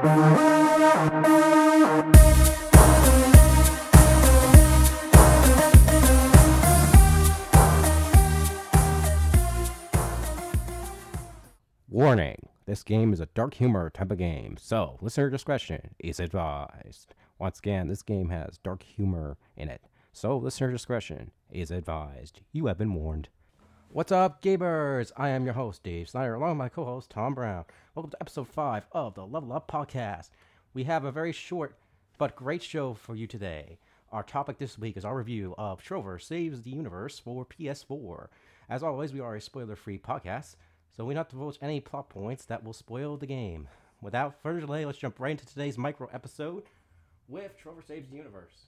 Warning this game is a dark humor type of game, so listener discretion is advised. Once again, this game has dark humor in it, so listener discretion is advised. You have been warned. What's up, gamers? I am your host, Dave Snyder, along with my co host, Tom Brown. Welcome to episode 5 of the Level Up Podcast. We have a very short but great show for you today. Our topic this week is our review of Trover Saves the Universe for PS4. As always, we are a spoiler free podcast, so we not divulge any plot points that will spoil the game. Without further delay, let's jump right into today's micro episode with Trover Saves the Universe.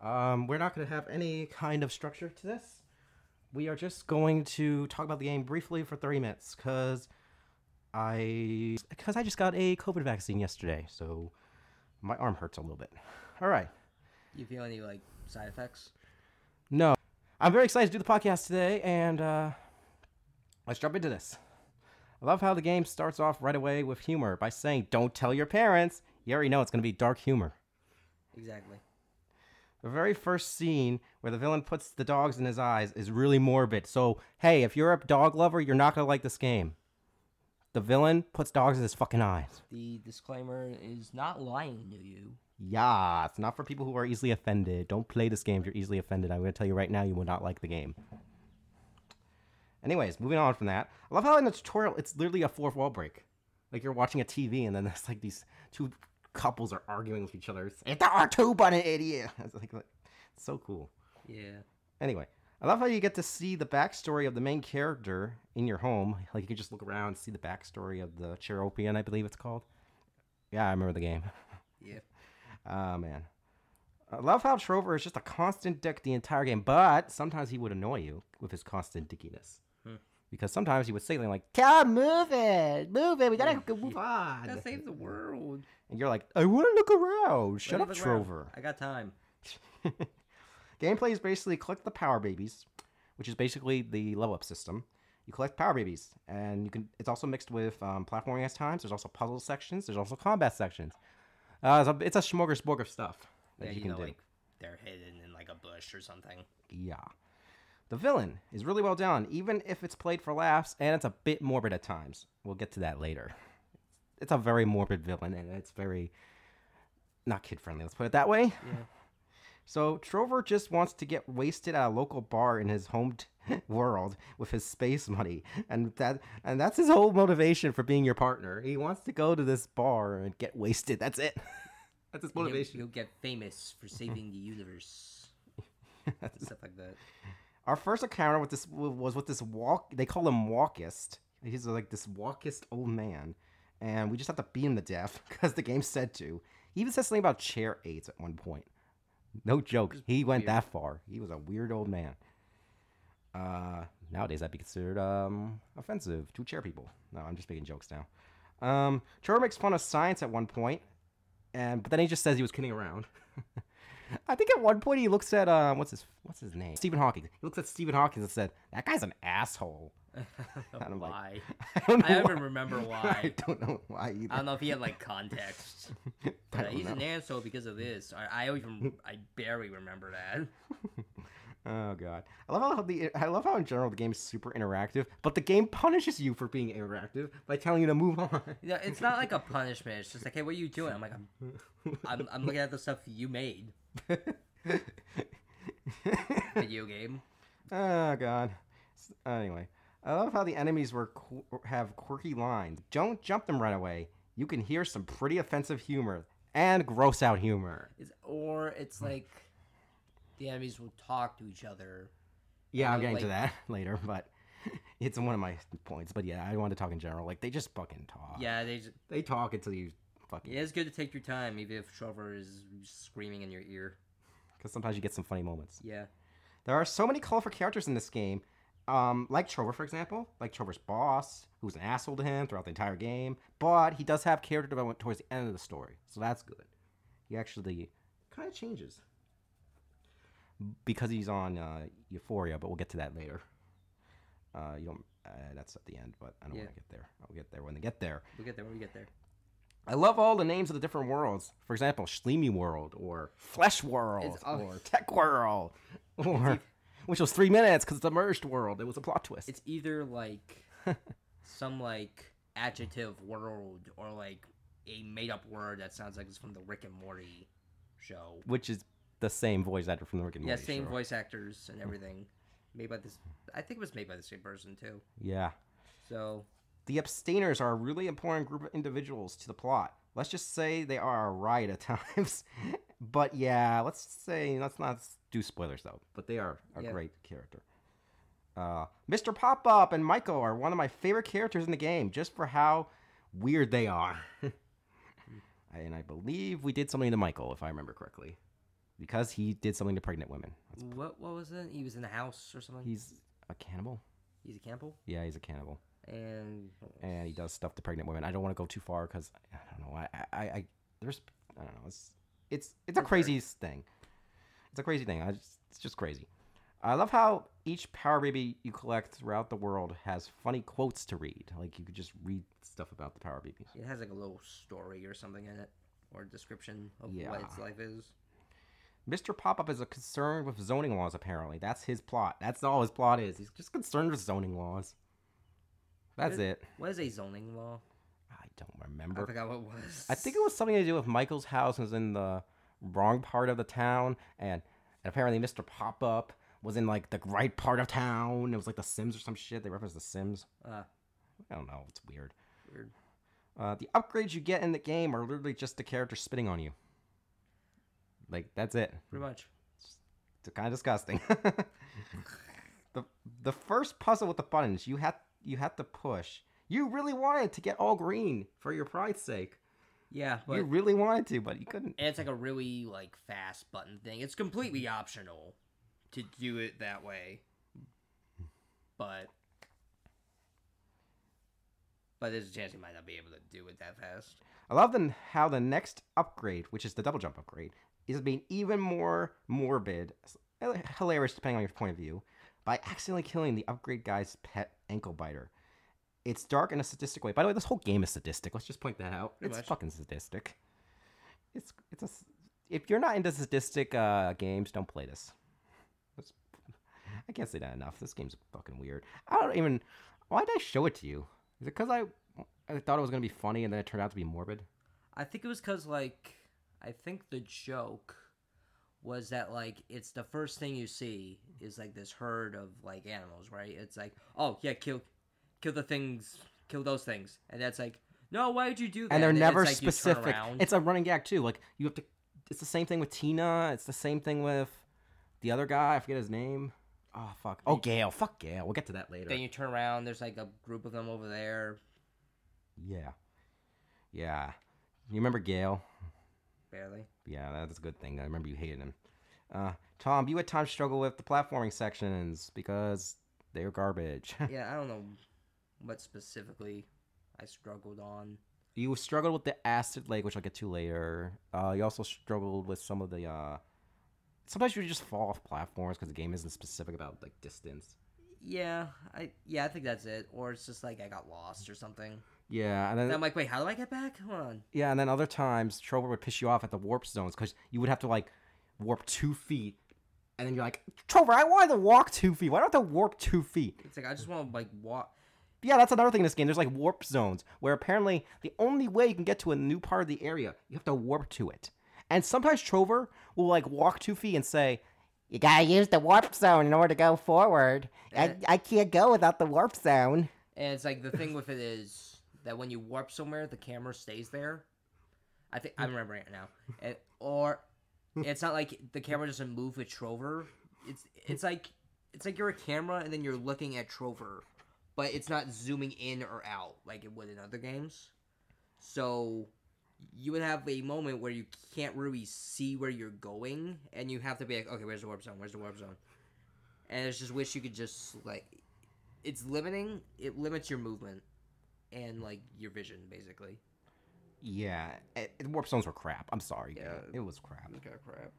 Um, we're not going to have any kind of structure to this. We are just going to talk about the game briefly for 30 minutes because I because I just got a COVID vaccine yesterday, so my arm hurts a little bit. All right. You feel any like side effects? No, I'm very excited to do the podcast today, and uh, let's jump into this. I love how the game starts off right away with humor by saying, "Don't tell your parents." You already know it's going to be dark humor. Exactly. The very first scene where the villain puts the dogs in his eyes is really morbid. So, hey, if you're a dog lover, you're not going to like this game. The villain puts dogs in his fucking eyes. The disclaimer is not lying to you. Yeah, it's not for people who are easily offended. Don't play this game if you're easily offended. I'm going to tell you right now, you will not like the game. Anyways, moving on from that. I love how in the tutorial, it's literally a fourth wall break. Like you're watching a TV and then there's like these two couples are arguing with each other. It's, it's the R2 button, idiot. It's like, like it's so cool. Yeah. Anyway, I love how you get to see the backstory of the main character in your home. Like you can just look around and see the backstory of the Chairorpian, I believe it's called. Yeah, I remember the game. Yeah. Ah man. I love how Trover is just a constant dick the entire game, but sometimes he would annoy you with his constant dickiness. Hmm. Because sometimes he would say something like, Come, move it, move it, we gotta go move on. Gotta save the world. And you're like, I wanna look around. Shut up, me look around. Trover. I got time. Gameplay is basically collect the power babies, which is basically the level up system. You collect power babies, and you can. It's also mixed with um, platforming at times. There's also puzzle sections. There's also combat sections. Uh, it's, a, it's a smorgasbord of stuff that Yeah, you, you, can know, do. like they're hidden in like a bush or something. Yeah. The villain is really well done, even if it's played for laughs, and it's a bit morbid at times. We'll get to that later. It's a very morbid villain, and it's very not kid friendly. Let's put it that way. Yeah. So Trover just wants to get wasted at a local bar in his home t- world with his space money, and that and that's his whole motivation for being your partner. He wants to go to this bar and get wasted. That's it. that's his You'll- motivation. You'll get famous for saving the universe. stuff like that. Our first encounter with this was with this walk. They call him Walkist. He's like this walkist old man, and we just have to beat him to death because the game said to. He even says something about chair aids at one point. No joke. He went weird. that far. He was a weird old man. Uh, nowadays that'd be considered um offensive to chair people. No, I'm just making jokes now. Um, Trover makes fun of science at one point, and but then he just says he was kidding around. I think at one point he looks at um what's his what's his name Stephen Hawking. He looks at Stephen Hawking and said that guy's an asshole. I'm like, why? I don't know. I why. even remember why. I don't know why either. I don't know if he had like context. But he's know. an asshole because of this. I, I even I barely remember that. Oh god, I love how the I love how in general the game is super interactive, but the game punishes you for being interactive by telling you to move on. Yeah, it's not like a punishment. It's just like, hey, what are you doing? I'm like, I'm, I'm, I'm looking at the stuff you made. Video game. Oh god. Anyway, I love how the enemies were qu- have quirky lines. Don't jump them right away. You can hear some pretty offensive humor and gross out humor. It's, or it's hmm. like the enemies will talk to each other. Yeah, I'm getting to that later, but it's one of my points. But yeah, I want to talk in general. Like they just fucking talk. Yeah, they. Just, They talk until you fucking. yeah, it's good to take your time, even if Trover is screaming in your ear. Because sometimes you get some funny moments. Yeah. There are so many colorful characters in this game, um, like Trover, for example, like Trover's boss, who's an asshole to him throughout the entire game, but he does have character development towards the end of the story, so that's good. He actually kind of changes because he's on uh, Euphoria, but we'll get to that later. Uh, you don't. Uh, that's at the end, but I don't Yeah. want to get there. I'll get there when they get there. We'll get there when we get there. I love all the names of the different worlds. For example, Schleemy World or Flesh World all- oh. or Tech World, or which was three minutes because it's a merged world. It was a plot twist. It's either like some like adjective world or like a made up word that sounds like it's from the Rick and Morty show. which is the same voice actor from the Rick and Yeah, Morty Yeah, same show. voice actors and everything. Made by this I think it was made by the same person too. Yeah. So The abstainers are a really important group of individuals to the plot. Let's just say they are a riot at times. but yeah, let's say, let's not do spoilers though. But they are a Yeah. great character. Uh, Mr. Pop Up and Michael are one of my favorite characters in the game just for how weird they are. and I believe we did something to Michael, if I remember correctly. Because he did something to pregnant women. what what was it? He was in the house or something. He's a cannibal? He's a cannibal. Yeah, he's a cannibal. And and he does stuff to pregnant women. I don't want to go too far because I don't know. I, I, I, there's, I don't know. It's, it's, it's a crazy thing. It's a crazy thing. I just, it's just crazy. I love how each Power Baby you collect throughout the world has funny quotes to read. Like you could just read stuff about the Power Babies. it has like a little story or something in it or description of Yeah. what its life is. Mr. Pop Up is a concerned with zoning laws. Apparently, that's his plot. That's all his plot is. He's just concerned with zoning laws. That's What- it. What is a zoning law? I don't remember. I forgot what it was. I think it was something to do with Michael's house was in the wrong part of the town, and, and apparently Mr. Pop Up was in like the right part of town. It was like The Sims or some shit. They referenced The Sims. uh, I don't know. It's weird. weird. Uh, the upgrades you get in the game are literally just the character spitting on you. Like that's it. Pretty much. It's kind of disgusting. the the first puzzle with the buttons you had you have to push. You really wanted to get all green for your pride's sake. Yeah, but you really wanted to, but you couldn't. and it's like a really like fast button thing. It's completely optional to do it that way. But but there's a chance you might not be able to do it that fast. I love the, how the next upgrade, which is the double jump upgrade, is being even more morbid, eh, hilarious depending on your point of view, by accidentally killing the upgrade guy's pet ankle biter. It's dark in a sadistic way. By the way, this whole game is sadistic. Let's just point that out. Pretty it's much. fucking sadistic. It's it's a if you're not into sadistic uh, games, don't play this. That's- I can't say that enough. This game's fucking weird. I don't even. Why did I show it to you? Is it because I I thought it was gonna be funny and then it turned out to be morbid? I think it was cuz like I think the joke was that like it's the first thing you see is like this herd of like animals, right? It's like, "Oh, yeah, kill kill the things, kill those things." And that's like, "No, why would you do that?" and they're it's never like specific. It's a running gag too. Like you have to. It's the same thing with Tina. It's the same thing with the other guy. I forget his name. Oh fuck. Oh Gail. Fuck Gail. We'll get to that later. then you turn around, there's like a group of them over there. Yeah. Yeah. You remember Gail? Barely. Yeah, that's a good thing. I remember you hated him. Uh, Tom, you at times struggle with the platforming sections because they're garbage. yeah, I don't know what specifically I struggled on. you struggled with the acid lake, which I'll get to later. Uh, you also struggled with some of the. Uh, sometimes you just fall off platforms because the game isn't specific about like distance. Yeah, I yeah, I think that's it. Or it's just like I got lost or something. Yeah, and And then I'm like, wait, how do I get back? Hold on. yeah, and then other times Trover would piss you off at the warp zones because you would have to like warp two feet, and then you're like, Trover, I wanted to walk two feet. Why don't I have to warp two feet? It's like I just want to like walk. Yeah, that's another thing in this game. There's like warp zones where apparently the only way you can get to a new part of the area, you have to warp to it. And sometimes Trover will like walk two feet and say, "You gotta use the warp zone in order to go forward. I, I can't go without the warp zone." And it's like the thing with it is that when you warp somewhere, the camera stays there. I think I'm hmm. remembering it now. And, or it's not like the camera doesn't move with Trover. It's it's like it's like you're a camera and then you're looking at Trover, but it's not zooming in or out like it would in other games. So you would have a moment where you can't really see where you're going, and you have to be like, okay, where's the warp zone? Where's the warp zone? And it's just wish you could just like, it's limiting. It limits your movement and like your vision, basically. Yeah, it, it- warp zones were crap. I'm sorry, Yeah. yeah, it was crap. of crap.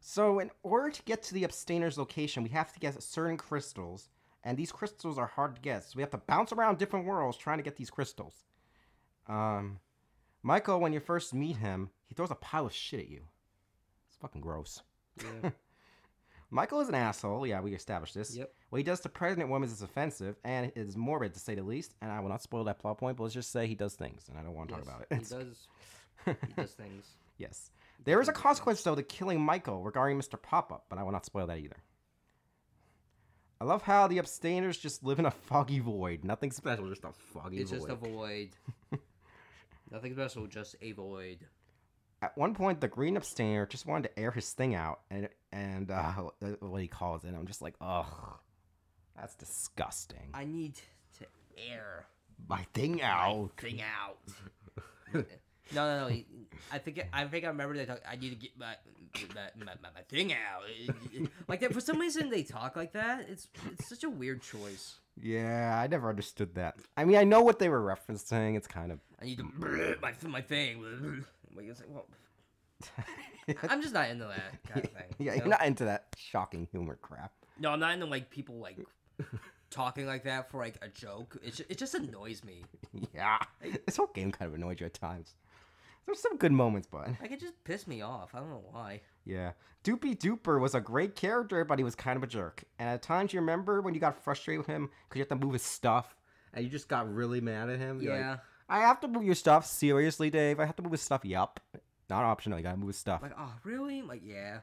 So, in order to get to the abstainer's location, we have to get certain crystals, and these crystals are hard to get. So we have to bounce around different worlds trying to get these crystals. Um, Michael, when you first meet him, he throws a pile of shit at you. It's fucking gross. Yeah. Michael is an asshole. Yeah, we established this. Yep. What he does to pregnant women is offensive and is morbid to say the least. And I will not spoil that plot point, but let's just say he does things, and I don't want to Yes, talk about it. He does. He does things. yes. There is a consequence, though, to killing Michael regarding Mr. Pop Up, but I will not spoil that either. I love how the abstainers just live in a foggy void. Nothing special, just a foggy It's void. just a void. Nothing special, just a void. At one point, the green abstainer just wanted to air his thing out, and and uh, what he calls it. I'm just like, ugh, that's disgusting. I need to air My thing my out. thing out. no, no, no. I think I think I remember they talk. I need to get my my, my, my, my thing out. like that for some reason they talk like that. It's it's such a weird choice. Yeah, I never understood that. I mean, I know what they were referencing. It's kind of. I need to my my thing. Like, it's like, well, I'm just not into that kind of thing. yeah, you you're not into that shocking humor crap. No, I'm not into like people like talking like that for like a joke. It ju- it just annoys me. Yeah, this whole game kind of annoyed you at times. There's some good moments, but Like it just pissed me off. I don't know why. yeah. Doopy Dooper was a great character, but he was kind of a jerk. And at times, you remember when you got frustrated with him because you had to move his stuff, and you just got really mad at him. You're like, Yeah. I have to move your stuff. Seriously, Dave, I have to move his stuff. Yup. Not optional. You gotta move his stuff. Like, oh really? Like, yeah.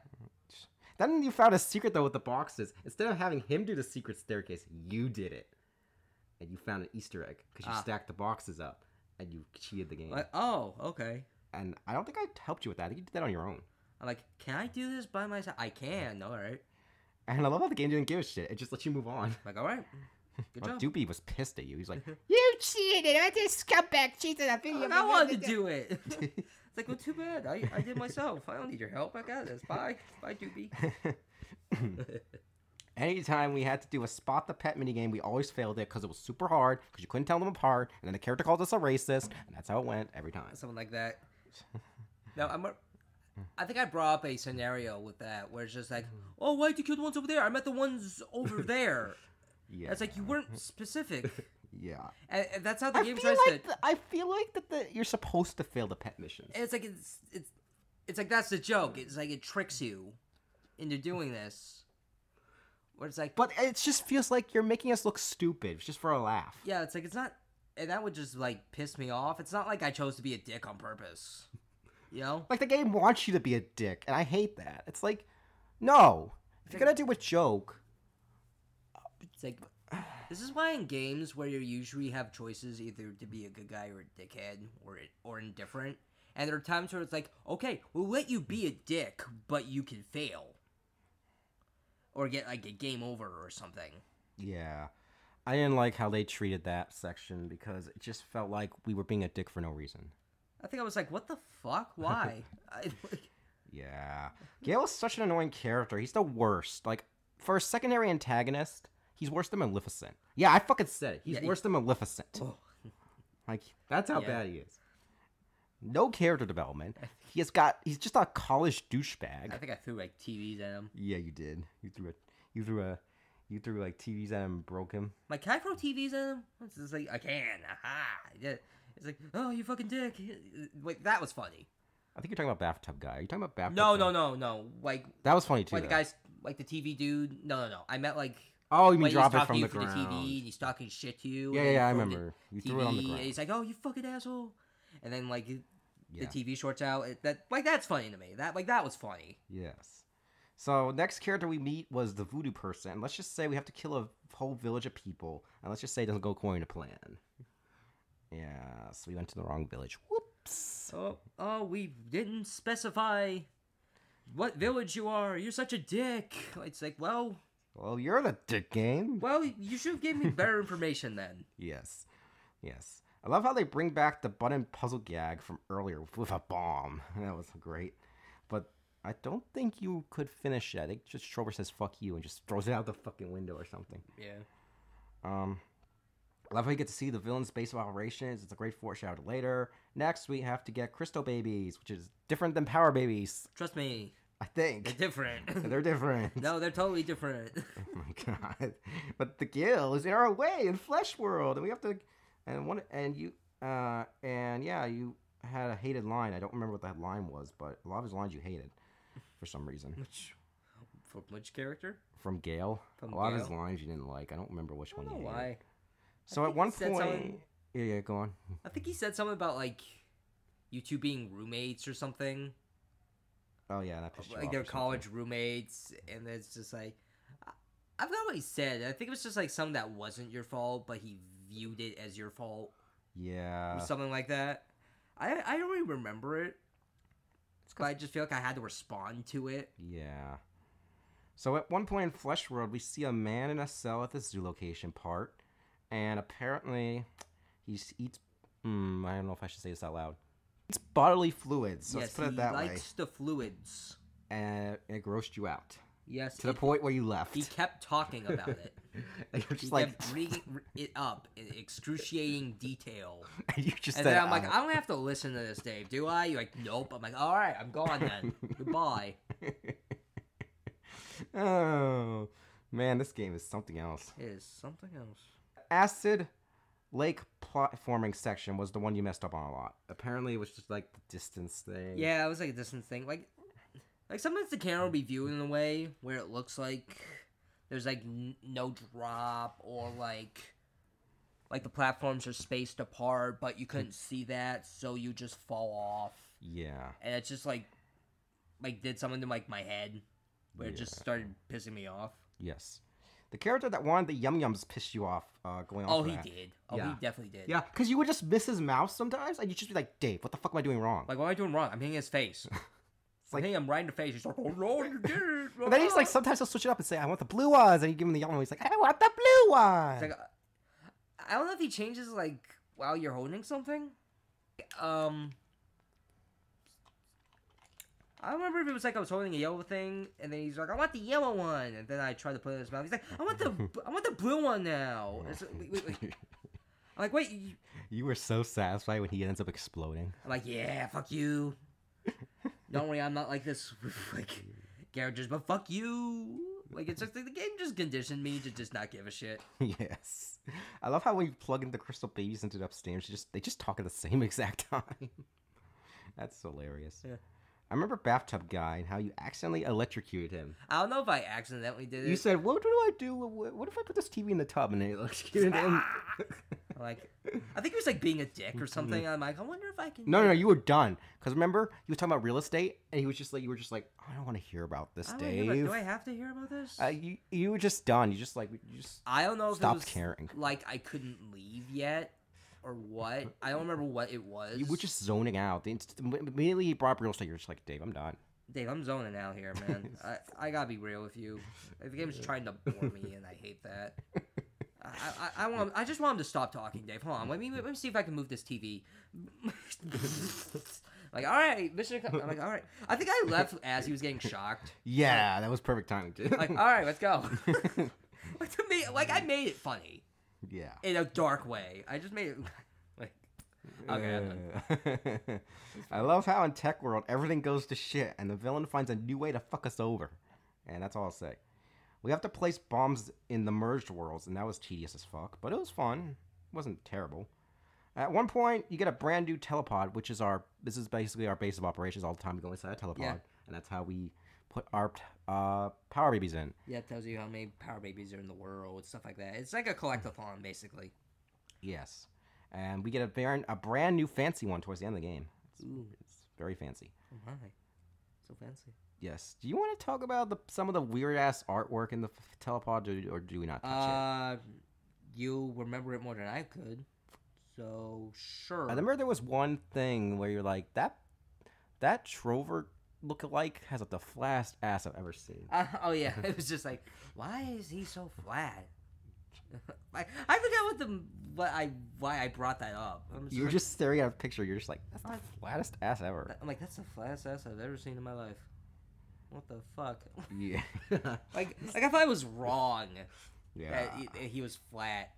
Then you found a secret though with the boxes. Instead of having him do the secret staircase, you did it, and you found an Easter egg because you Ah. stacked the boxes up and you cheated the game. Like, oh, okay. And I don't think I helped you with that. I think you did that on your own. I'm like, can I do this by myself? I can. All right. And I love how the game didn't give a shit. It just lets you move on. Like, all right. Good But job. Doopy was pissed at you. He's like, mm-hmm. You cheated! I just scumbag cheated a video. I wanted to do it. it's like, well, too bad. I, I did myself. I don't need your help. I got this. Bye. Bye, Doobie. anytime we had to do a spot the pet minigame, we always failed it because it was super hard because you couldn't tell them apart. And then the character called us a racist, and that's how it went every time. Something like that. No, I'm. A, I think I brought up a scenario with that where it's just like, mm. oh, why'd you kill the ones over there? I met the ones over there. Yeah, It's like you weren't specific, yeah. and, and that's how the I game tries like to. the, I feel like that the, you're supposed to fail the pet missions. It's like it's it's it's like that's the joke. It's like it tricks you into doing this. Where it's like, But it just feels like you're making us look stupid It's just for a laugh. yeah, it's like it's not, and that would just like piss me off. It's not like I chose to be a dick on purpose. You know? Like the game wants you to be a dick, and I hate that. It's like, no. If you're gonna do a joke, It's like this is why in games where you usually have choices either to be a good guy or a dickhead or or indifferent, and there are times where it's like, okay, we'll let you be a dick, but you can fail or get like a game over or something. yeah, I didn't like how they treated that section because it just felt like we were being a dick for no reason. I think I was like, what the fuck? Why? I, like, Yeah, Gale is such an annoying character. He's the worst. Like for a secondary antagonist, he's worse than Maleficent. Yeah, I fucking said it. He's Yeah, he- worse than Maleficent. oh, Like that's how Yeah. bad he is. No character development. He has got. He's just a college douchebag. I think I threw like TVs at him. Yeah, you did. You threw a. You threw a. You threw like TVs at him, and broke him. Like, can I throw TVs at him? It's just like I can. Aha! Yeah. It's like, oh, you fucking dick. Wait, that was funny. I think you're talking about bathtub guy. Are you talking about bathtub? No, guy? no, no, no. Like, That was funny too. like the guys, like the TV dude. No, no, no. I meant like Oh, you mean drop it from the ground? the TV and he's talking shit to you. Yeah, yeah, I you throw the remember. You threw it on the ground. He's like, oh, you fucking asshole. And then like the Yeah. TV shorts out. It, that like that's funny to me. That like that was funny. Yes. So next character we meet was the voodoo person. Let's just say we have to kill a whole village of people, and let's just say it doesn't go according to plan. Yeah, so we went to the wrong village. Whoops. Oh, oh, we didn't specify what village you are. You're such a dick. It's like, well, Well, you're the dick game. well, you should have given me better information then. Yes. Yes. I love how they bring back the button puzzle gag from earlier with a bomb. That was great. But I don't think you could finish that. it. Just Trover says fuck you and just throws it out the fucking window or something. Yeah. Um, I love how you get to see the villain's base of operations. It's a great foreshadow later. Next, we have to get Crystal Babies, which is different than Power Babies, Trust me, I they're think. different. They're different. no, they're totally different. Oh my god! But the gill is in our way in Flesh World, and we have to, and one, and you, uh, and yeah, you had a hated line. I don't remember what that line was, but a lot of his lines you hated for some reason. Which, from which character? From Gale, From a lot of his lines you didn't like. I don't remember which I one don't you know why. So at one point, something- yeah, yeah, go on. I think he said something about like you two being roommates or something. Oh yeah, that pissed you like off they're or something. college roommates, and it's just like I- forgot what he said. I think it was just like something that wasn't your fault, but he viewed it as your fault, Yeah, or something like that. I I don't really remember it, but I just feel like I had to respond to it. yeah. So at one point in Flesh World, we see a man in a cell at the zoo location part, and apparently he eats. Hmm, I don't know if I should say this out loud. It's bodily fluids. So yes, let's put it that way. He likes the fluids. And it grossed you out Yes, to the it- point where you left. he kept talking about it. and you're He like, kept bringing it up in excruciating detail. and you just And said, then I'm like, "Uh, I don't have to listen to this, Dave, do I? You're like, nope. I'm like, all right, I'm gone then. Goodbye. oh man, this game is something else. It is something else. Acid Lake platforming section was the one you messed up on a lot. Apparently, it was just like the distance thing. Yeah, it was like a distance thing. Like, like sometimes the camera will be viewed in a way where it looks like there's like n- no drop or like like the platforms are spaced apart, but you couldn't hmm. see that, so you just fall off, Yeah. and it's just like like did something to like my head where it just started pissing me off. Yes. The character that wanted the yum yums pissed you off. Uh, going on. Oh, he that. did. Oh, Yeah. he definitely did. Yeah, because you would just miss his mouth sometimes, and you'd just be like, "Dave, what the fuck am I doing wrong?" Like, what am I doing wrong? I'm hitting his face. It's like, hey, I'm hitting him right in the face. He's like, oh no, you did it. and then he's like, sometimes he'll switch it up and say, "I want the blue ones," and you give him the yellow. one. He's like, "I want the blue one." Like, uh, I don't know if he changes like while you're holding something. Um, I don't remember if it was like I was holding a yellow thing, and then he's like, "I want the yellow one," and then I tried to put it in his mouth. He's like, "I want the, I want the blue one now." Oh, it's like, wait, wait, wait. I'm like, wait. you- you were so satisfied when he ends up exploding. I'm like, yeah, fuck you. Don't worry, I'm not like this with like characters, but fuck you. Like it's just like the game just conditioned me to just not give a shit. yes. I love how when you plug in the crystal babies into the upstairs, just they just talk at the same exact time. That's hilarious. Yeah. I remember bathtub guy and how you accidentally electrocuted him. I don't know if I accidentally did it. You said, "What do I do? What if I put this TV in the tub and it electrocuted him?" like, I think he was like being a dick or something. I'm like, I wonder if I can. no, no, you were done. Because remember, you were talking about real estate, and he was just like, you were just like, I don't want to hear about this, I hear about- Dave. do I have to hear about this? Uh, you you were just done. You just like you just I don't know if stopped it was caring. like I couldn't leave yet or what. I don't remember what it was. You were just zoning out. The inst- immediately you brought up real estate, you're just like, Dave, I'm done. Dave, I'm zoning out here, man. I, I gotta be real with you. The game's trying to bore me, and I hate that. I, I, I want I just want him to stop talking, Dave. Hold on, let me let me see if I can move this TV. like, all right, Mission. Ac- I'm like, all right. I think I left as he was getting shocked. Yeah, that was perfect timing too. Like, all right, let's go. like to me, like I made it funny yeah. in a dark way. I just made it like okay. Uh, I love how in Tech World everything goes to shit and the villain finds a new way to fuck us over. And that's all I'll say. We have to place bombs in the merged worlds, and that was tedious as fuck, but it was fun. It wasn't terrible. At one point, you get a brand new telepod, which is our this is basically our base of operations all the time. We go inside a telepod, Yeah. and that's how we put our uh, power babies in. Yeah, it tells you how many power babies are in the world, stuff like that. It's like a collectathon, basically. Yes, and we get a brand a brand new fancy one towards the end of the game. It's, Ooh. it's very fancy. Oh my, so fancy. Yes. Do you want to talk about the some of the weird ass artwork in the f- telepod, or, or do we not touch Uh, you remember it more than I could, so sure. I remember there was one thing where you're like that that Trover look-alike has like, the flattest ass I've ever seen. Uh, oh yeah, it was just like, why is he so flat? I, I forgot what the what I why I brought that up. I'm You were like- just staring at a picture. You're just like, that's the flattest ass ever. I'm like, that's the flattest ass I've ever seen in my life. What the fuck? Yeah. Like, like I thought I was wrong yeah. that he, he was flat.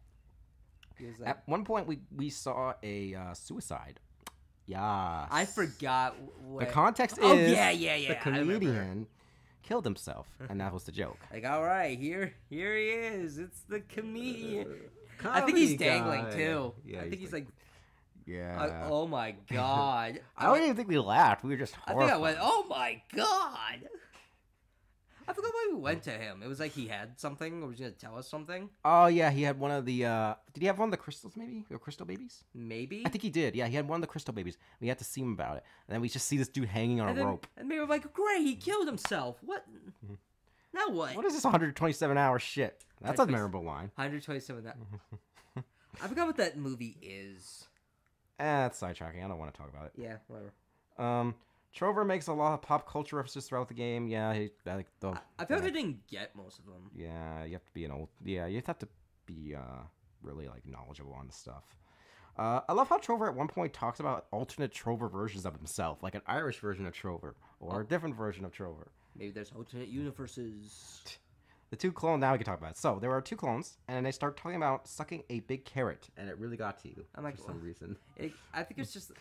He was like, At one point, we we saw a uh, suicide. Yeah. I forgot The what. context oh is yeah, yeah, yeah. the comedian killed himself, and that was the joke. Like, all right, here, here he is. It's the comedian. Uh, I think he's dangling guy. too. Yeah, I think he's like, Yeah. I- oh my god. I don't even think we laughed. We were just I think I went, oh my god. I forgot why we went to him. It was like he had something or was gonna tell us something. Oh yeah, he had one of the. uh Did he have one of the crystals? Maybe or crystal babies? Maybe. I think he did. Yeah, he had one of the crystal babies. We had to see him about it, and then we just see this dude hanging on and a then, rope. and they were like, great, he killed himself. What? Now what? What is this 127 hour shit? That's a memorable line. 127 that. I forgot what that movie is. Eh, that's sidetracking. I don't want to talk about it. Yeah, whatever. Um, Trover makes a lot of pop culture references throughout the game. Yeah, he, I like the. I, I feel like. I didn't get most of them. Yeah, you have to be an old. Yeah, you have to be uh, really like knowledgeable on the stuff. Uh, I love how Trover at one point talks about alternate Trover versions of himself, like an Irish version of Trover or a different version of Trover. Maybe there's alternate universes. The two clones. Now we can talk about it. So there are two clones, and they start talking about sucking a big carrot, and it really got to you I'm like, for some reason. It, I think it's just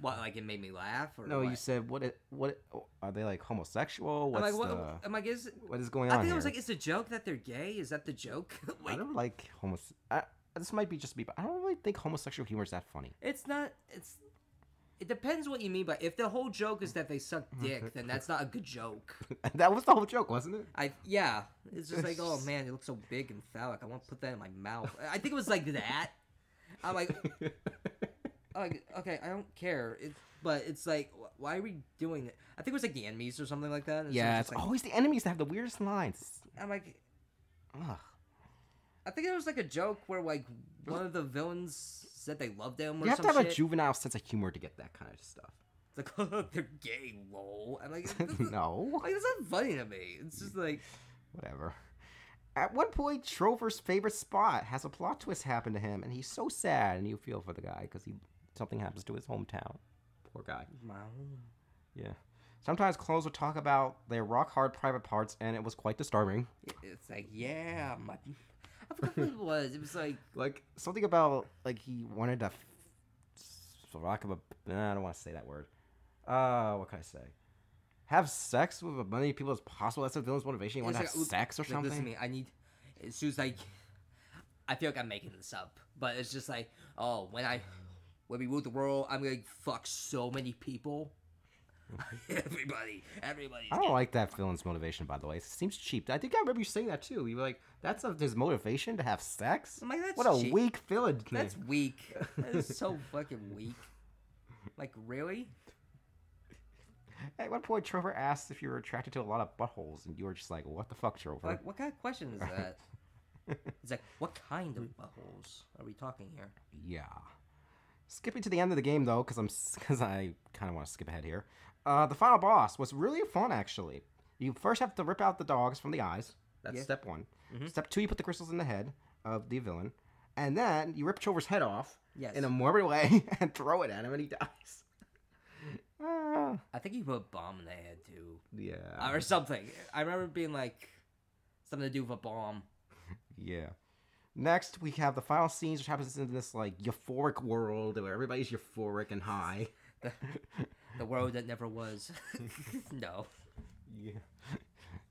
what like it made me laugh or No, what? you said what? It, what? Are they like homosexual? I'm What's like, what? the? I'm like, is What is going I on think here? I was like, is the joke that they're gay? Is that the joke? I Wait, don't like homos. I, this might be just me, but I don't really think homosexual humor is that funny. it's not. It's. It depends what you mean by if the whole joke is that they suck dick, then that's not a good joke. that was the whole joke, wasn't it? I yeah, it's just like, oh man, it looks so big and phallic. I want to put that in my mouth. I think it was like that. I'm like, like okay, I don't care. It, but it's like, why are we doing it? I think it was like the enemies or something like that. and yeah, it's like, always the enemies that have the weirdest lines. I'm like, Ugh. I think it was like a joke where like one of the villains said they loved him or You have to have a juvenile sense of humor to get that kind of stuff. It's like, oh, they're gay, lol. I'm like, no, like that's not funny to me. It's just like, whatever. At one point, Trover's favorite spot has a plot twist happen to him, and he's so sad, and you feel for the guy because he something happens to his hometown. Poor guy. wow. Yeah. Sometimes clones would talk about their rock hard private parts, and it was quite disturbing. It's like, yeah, my. I forgot what it was. It was like, Like something about like he wanted to, f- lack of a, I don't want to say that word. Uh, what can I say? Have sex with as many people as possible. That's a villain's motivation. You want to have it's like, sex or like, Listen to something? me. I need. It's just like, I feel like I'm making this up, but it's just like, oh, when I, when we rule the world, I'm gonna fuck so many people. everybody, everybody. I don't like that villain's motivation, by the way. It seems cheap. I think I remember you saying that too. You were like, "That's a, his motivation to have sex." I'm like, that's what a cheap. weak villain. That's weak. That is so fucking weak. Like really? At one point, Trover asked if you were attracted to a lot of buttholes, and you were just like, "What the fuck, Trover?" Like what kind of question is that? it's like what kind of buttholes are we talking here? Yeah. Skipping to the end of the game though, because I'm because I kind of want to skip ahead here. Uh, the final boss was really fun actually. You first have to rip out the dogs from the eyes. That's Yeah. step one. Mhm. Step two, you put the crystals in the head of the villain, and then you rip Trover's head off Yes. in a morbid way and throw it at him, and he dies. I think he put a bomb in the head too, yeah. Or something. I remember being like something to do with a bomb. Yeah. Next, we have the final scenes, which happens in this like euphoric world where everybody's euphoric and high. The world that never was. no. Yeah.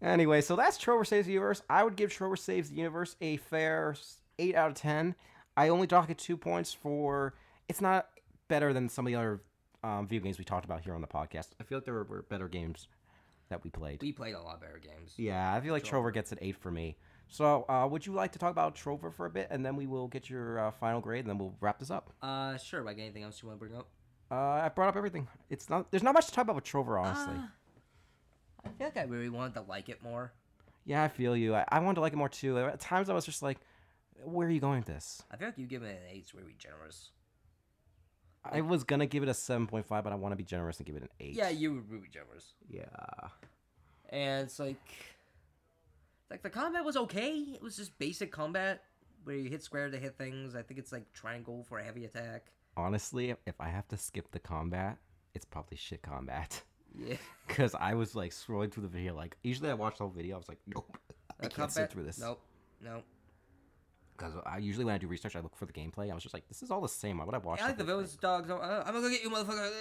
Anyway, so that's Trover Saves the Universe. I would give Trover Saves the Universe a fair 8 out of 10. I only dock it 2 points for. It's not better than some of the other um, video games we talked about here on the podcast. I feel like there were, better games that we played. We played a lot better games. yeah, I feel like Trover gets an 8 for me. So, uh, would you like to talk about Trover for a bit, and then we will get your uh, final grade, and then we'll wrap this up. Uh, sure. Like anything else you want to bring up? Uh, I brought up everything. It's not. There's not much to talk about with Trover, honestly. Ah, I feel like I really wanted to like it more. Yeah, I feel you. I, I wanted to like it more too. At times, I was just like, "Where are you going with this?" I feel like you give it an eight. It's really generous. I was gonna give it a seven point five, but I want to be generous and give it an eight. Yeah, you were really generous. Yeah. And it's like, like the combat was okay. It was just basic combat where you hit square to hit things. I think it's like triangle for a heavy attack. Honestly, if I have to skip the combat, it's probably shit combat. Yeah. Cause I was like scrolling through the video. Like usually I watch the whole video. I was like, nope, I can't sit through this. Nope. Nope. Because I usually when I do research, I look for the gameplay. I was just like, this is all the same. Why would I watch? I like the villain's dogs. I'm, uh, I'm gonna get you, motherfucker.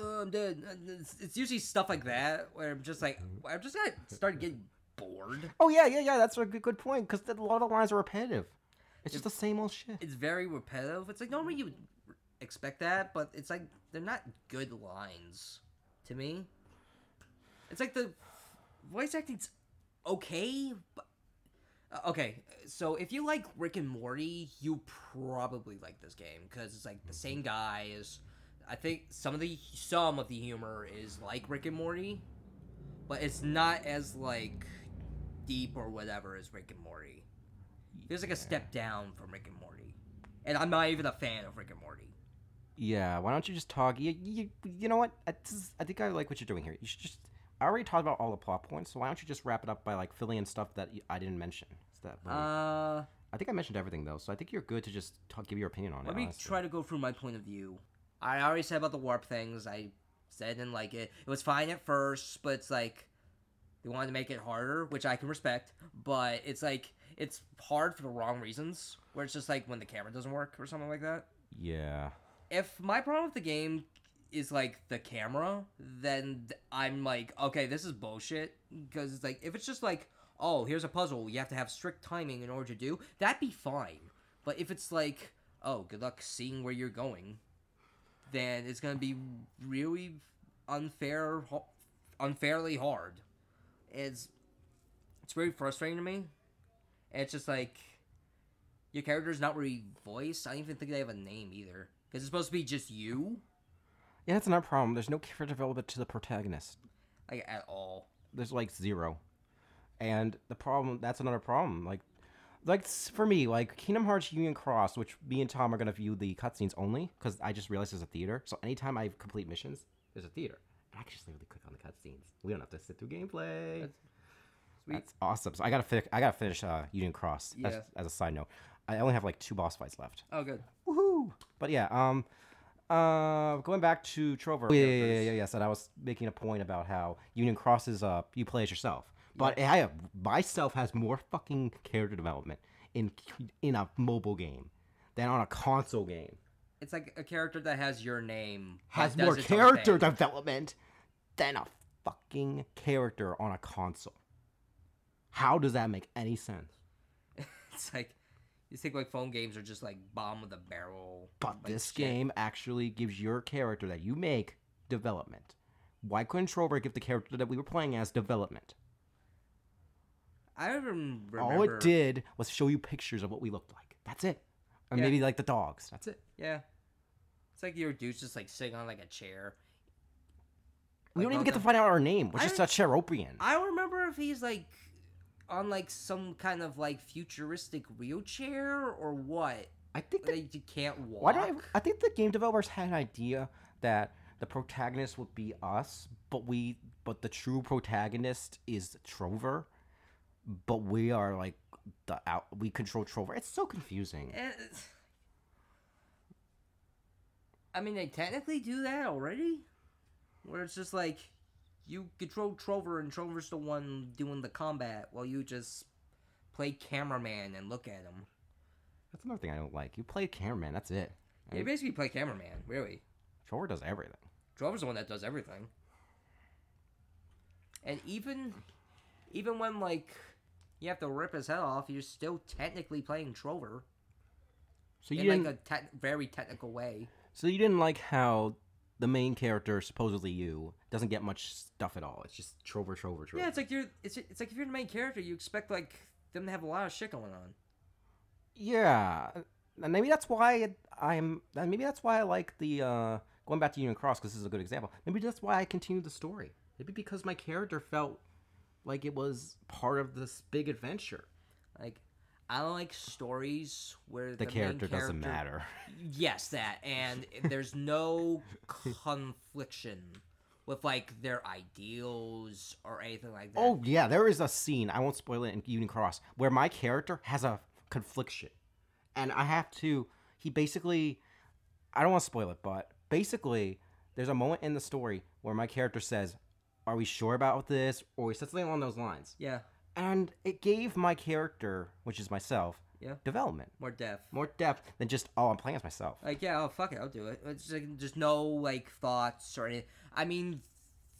Uh, I'm dead. Uh, It's, it's usually stuff like that where I'm just like, I'm just gonna start getting bored. Oh yeah, yeah, yeah. That's a good, good point. Because a lot of the lines are repetitive. It's just the same old shit. It's very repetitive. It's like normally you would expect that, but it's like they're not good lines to me. It's like the voice acting's okay, but Uh, okay. So if you like Rick and Morty, you probably like this game because it's like the mm-hmm. same guys. I think some of the some of the humor is like Rick and Morty, but it's not as like deep or whatever as Rick and Morty. There's like a step down from Rick and Morty, and I'm not even a fan of Rick and Morty. Yeah, why don't you just talk? You, you, you know what? I, is- I think I like what you're doing here. You should just. I already talked about all the plot points, so why don't you just wrap it up by like filling in stuff that I didn't mention? Is that? Uh, I think I mentioned everything though, so I think you're good to just talk, give your opinion on let it. Let me honestly. try to go through my point of view. I already said about the warp things. I said I didn't like it. It was fine at first, but it's like they wanted to make it harder, which I can respect. But it's like it's hard for the wrong reasons. Where it's just like when the camera doesn't work or something like that. Yeah. if my problem with the game is like the camera, then I'm like, okay, this is bullshit. Because it's like, if it's just like, oh, here's a puzzle, you have to have strict timing in order to do, that'd be fine. But if it's like, oh, good luck seeing where you're going, then it's gonna be really unfair, unfairly hard. It's it's very frustrating to me. It's just like your character's not really voiced. I don't even think they have a name either. Because it's supposed to be just you, Yeah, that's another problem. There's no character development to the protagonist. like at all. There's like zero, and the problem that's another problem. Like, like for me, like Kingdom Hearts Union Cross, which me and Tom are gonna view the cutscenes only because I just realized there's a theater. So anytime I complete missions, there's a theater. And I can just literally click on the cutscenes. We don't have to sit through gameplay. That's sweet. That's awesome. So I gotta fi- I gotta finish uh, Union Cross. As, as a side note, I only have like two boss fights left. Oh, good. Woohoo! But yeah, um, uh, going back to Trover. Yeah, yeah, yeah, yeah, yeah. So I was making a point about how Union Cross is uh, you play as yourself, but I have myself has more fucking character development in in a mobile game than on a console game. It's like a character that has your name. Has more character development than a fucking character on a console. How does that make any sense? It's like you think like phone games are just like bomb of the barrel. But like, this shit. game actually gives your character that you make development. Why couldn't Trover give the character that we were playing as development? I remember. All it did was show you pictures of what we looked like. That's it. Or Yeah. maybe like the dogs. That's it. Yeah. It's like your dude's just like sitting on like a chair. We Like, don't even get to find out our name, which I is such Chairorpian. I don't remember if he's like on like some kind of like futuristic wheelchair or what. I think that Like you can't walk. Why I? I think the game developers had an idea that the protagonist would be us, but we, but the true protagonist is Trover, but we are like the out. We control Trover. It's so confusing. Eh, it's- I mean, they technically do that already, where it's just like you control Trover and Trover's the one doing the combat while you just play cameraman and look at him. That's another thing I don't like. You play cameraman. That's it. You basically play cameraman, really. Trover does everything. Trover's the one that does everything. And even even when like you have to rip his head off, you're still technically playing Trover So you in didn't. like a te- very technical way. so you didn't like how the main character, supposedly you, doesn't get much stuff at all. It's just Trover, Trover, Trover. Yeah, it's like you're it's it's like if you're the main character, you expect like them to have a lot of shit going on. Yeah, and maybe that's why I'm. and Maybe that's why I like the uh, going back to Union Cross because this is a good example. Maybe that's why I continued the story. Maybe because my character felt like it was part of this big adventure. Like I don't like stories where The, main character, doesn't matter. Yes, that and there's no confliction with like their ideals or anything like that. Oh yeah, there is a scene. I won't spoil it in Union Cross where my character has a confliction, and I have to. He basically, I don't want to spoil it, but basically, there's a moment in the story where my character says, "Are we sure about this?" or he says something along those lines. yeah, and it gave my character, which is myself, Yeah. development, more depth. more depth than just oh, I'm playing as myself. Like yeah, oh fuck it, I'll do it. It's like just no like thoughts or anything. I mean,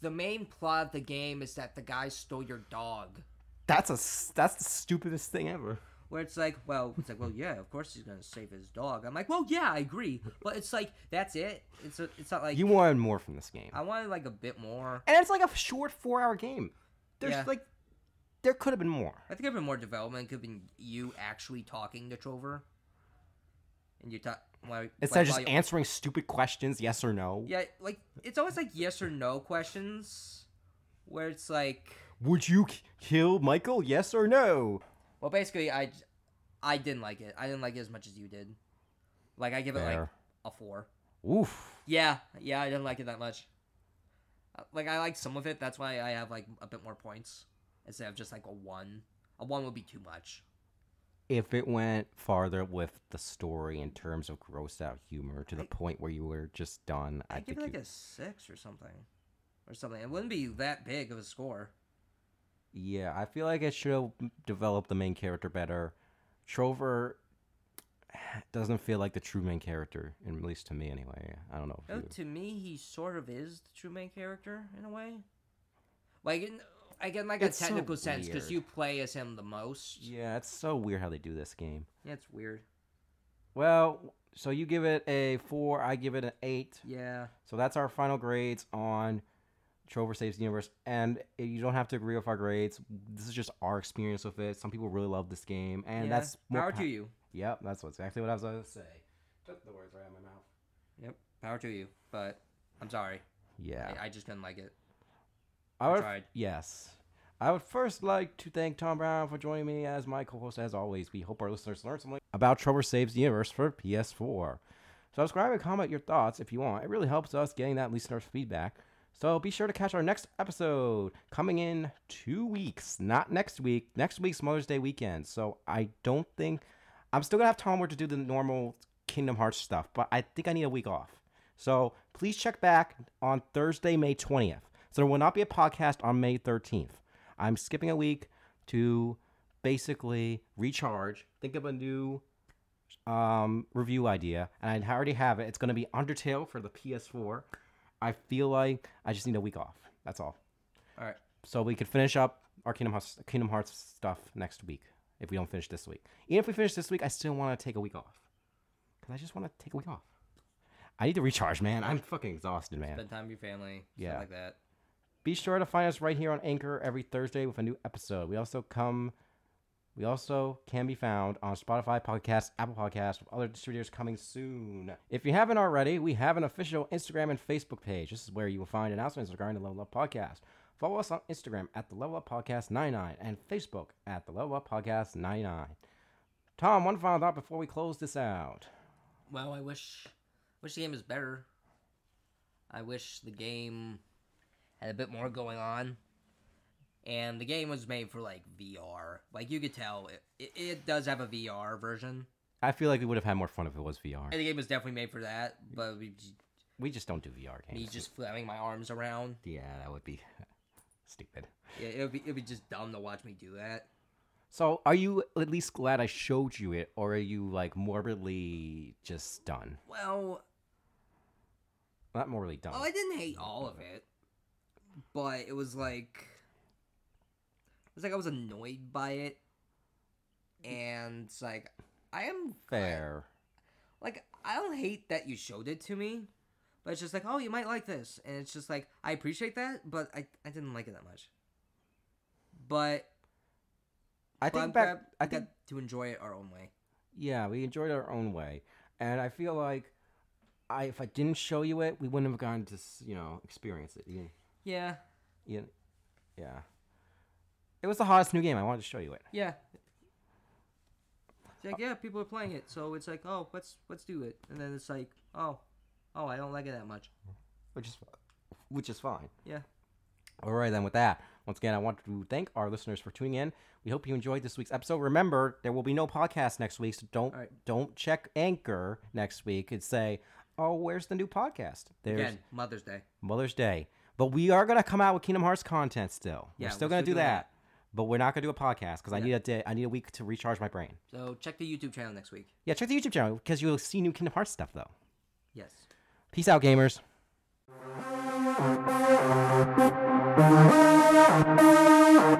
the main plot of the game is that the guy stole your dog. That's a that's the stupidest thing ever. where it's like, well, it's like, well, yeah, of course he's gonna save his dog. I'm like, well, yeah, I agree, but it's like that's it. It's a, it's not like You wanted more from this game, I wanted like a bit more. and it's like a short four-hour game. There's Yeah. like, there could have been more. I think there been more development. Could have been you actually talking to Trover, and you talk. Like, Instead like, of just answering stupid questions, yes or no. Yeah, like it's always like yes or no questions, where it's like, Would you k- kill Michael? Yes or no? well, basically, I I didn't like it. I didn't like it as much as you did. Like I give it like a four. Oof. Yeah, yeah, I didn't like it that much. Uh, Like I like some of it. That's why I have like a bit more points instead of just like a one. A one would be too much. If it went farther with the story in terms of grossed out humor to the I- point where you were just done, I I'd give think it like you, a six or something, or something. It wouldn't be that big of a score. yeah, I feel like it should have developed the main character better. Trover doesn't feel like the true main character, at least to me anyway. I don't know. If Oh, you... to me, he sort of is the true main character in a way. Like, in, again, like It's a so technical sense, because you play as him the most. Yeah, it's so weird how they do this game. Yeah, it's weird. Well, so you give it a four, I give it an eight. Yeah. So that's our final grades on Trover Saves the Universe. And you don't have to agree with our grades. This is just our experience with it. Some people really love this game, and yeah. that's more power pa- to you. Yep, that's exactly what I was going to say. Took the words right out of my mouth. Yep, power to you. But I'm sorry, Yeah, I, I just didn't like it. I would. tried. Yes, I would first like to thank Tom Brown for joining me as my co-host. As always, we hope our listeners learn something about Trover Saves the Universe for PS4. Subscribe and comment your thoughts if you want. It really helps us getting that listener feedback. So be sure to catch our next episode coming in two weeks. Not next week. Next week's Mother's Day weekend. So I don't think I'm still gonna have Tom time to do the normal Kingdom Hearts stuff, but I think I need a week off. So please check back on Thursday, May 20th. So there will not be a podcast on May 13th. I'm skipping a week to basically recharge, think of a new um, review idea, and I already have it. It's going to be Undertale for the PS4. I feel like I just need a week off. That's all. All right. So we could finish up our Kingdom Hearts, Kingdom Hearts stuff next week if we don't finish this week. Even if we finish this week, I still want to take a week off because I just want to take a week off. I need to recharge, man. I'm fucking exhausted, man. Spend time with your family. Yeah. Like that. Be sure to find us right here on Anchor every Thursday with a new episode. We also come we also can be found on Spotify Podcasts, Apple Podcasts, with other distributors coming soon. If you haven't already, we have an official Instagram and Facebook page. This is where you will find announcements regarding the Level Up Podcast. Follow us on Instagram at the Level Up Podcast 99 and Facebook at the Level Up Podcast 99. Tom, one final thought before we close this out. Well, I wish, wish the game is better. I wish the game had a bit more going on. And the game was made for like VR. Like you could tell, it, it, it does have a VR version. I feel like we would have had more fun if it was VR. And the game was definitely made for that. But we, We just don't do VR games. me just flapping my arms around, yeah, that would be stupid. yeah, it would be it would be just dumb to watch me do that. So, are you at least glad I showed you it, or are you like morbidly just done? Well, Not morbidly done. oh, I didn't hate all of it, but it was like it was like I was annoyed by it, and it's like I am Fair. like I don't hate that you showed it to me, but it's just like oh you might like this, and it's just like I appreciate that, but I I didn't like it that much. But I but think back. glad I think got to enjoy it our own way. yeah, we enjoyed our own way, and I feel like I if I didn't show you it, we wouldn't have gotten to you know experience it. You, Yeah, you, yeah. It was the hottest new game. I wanted to show you it. yeah. It's like uh, yeah, people are playing it, so it's like oh let's let's do it, and then it's like oh oh I don't like it that much. which is which is fine. Yeah. All right, then with that, once again, I want to thank our listeners for tuning in. We hope you enjoyed this week's episode. Remember, there will be no podcast next week, so don't right. don't check Anchor next week and say, "Oh, where's the new podcast?" There's Again, Mother's Day. Mother's Day, but we are gonna come out with Kingdom Hearts content still. Yeah, we're still we're gonna still do doing that, but we're not gonna do a podcast because I need a day. I need a week to recharge my brain. So check the YouTube channel next week. Yeah, check the YouTube channel because you'll see new Kingdom Hearts stuff though. Yes. Peace out, gamers. Thank you.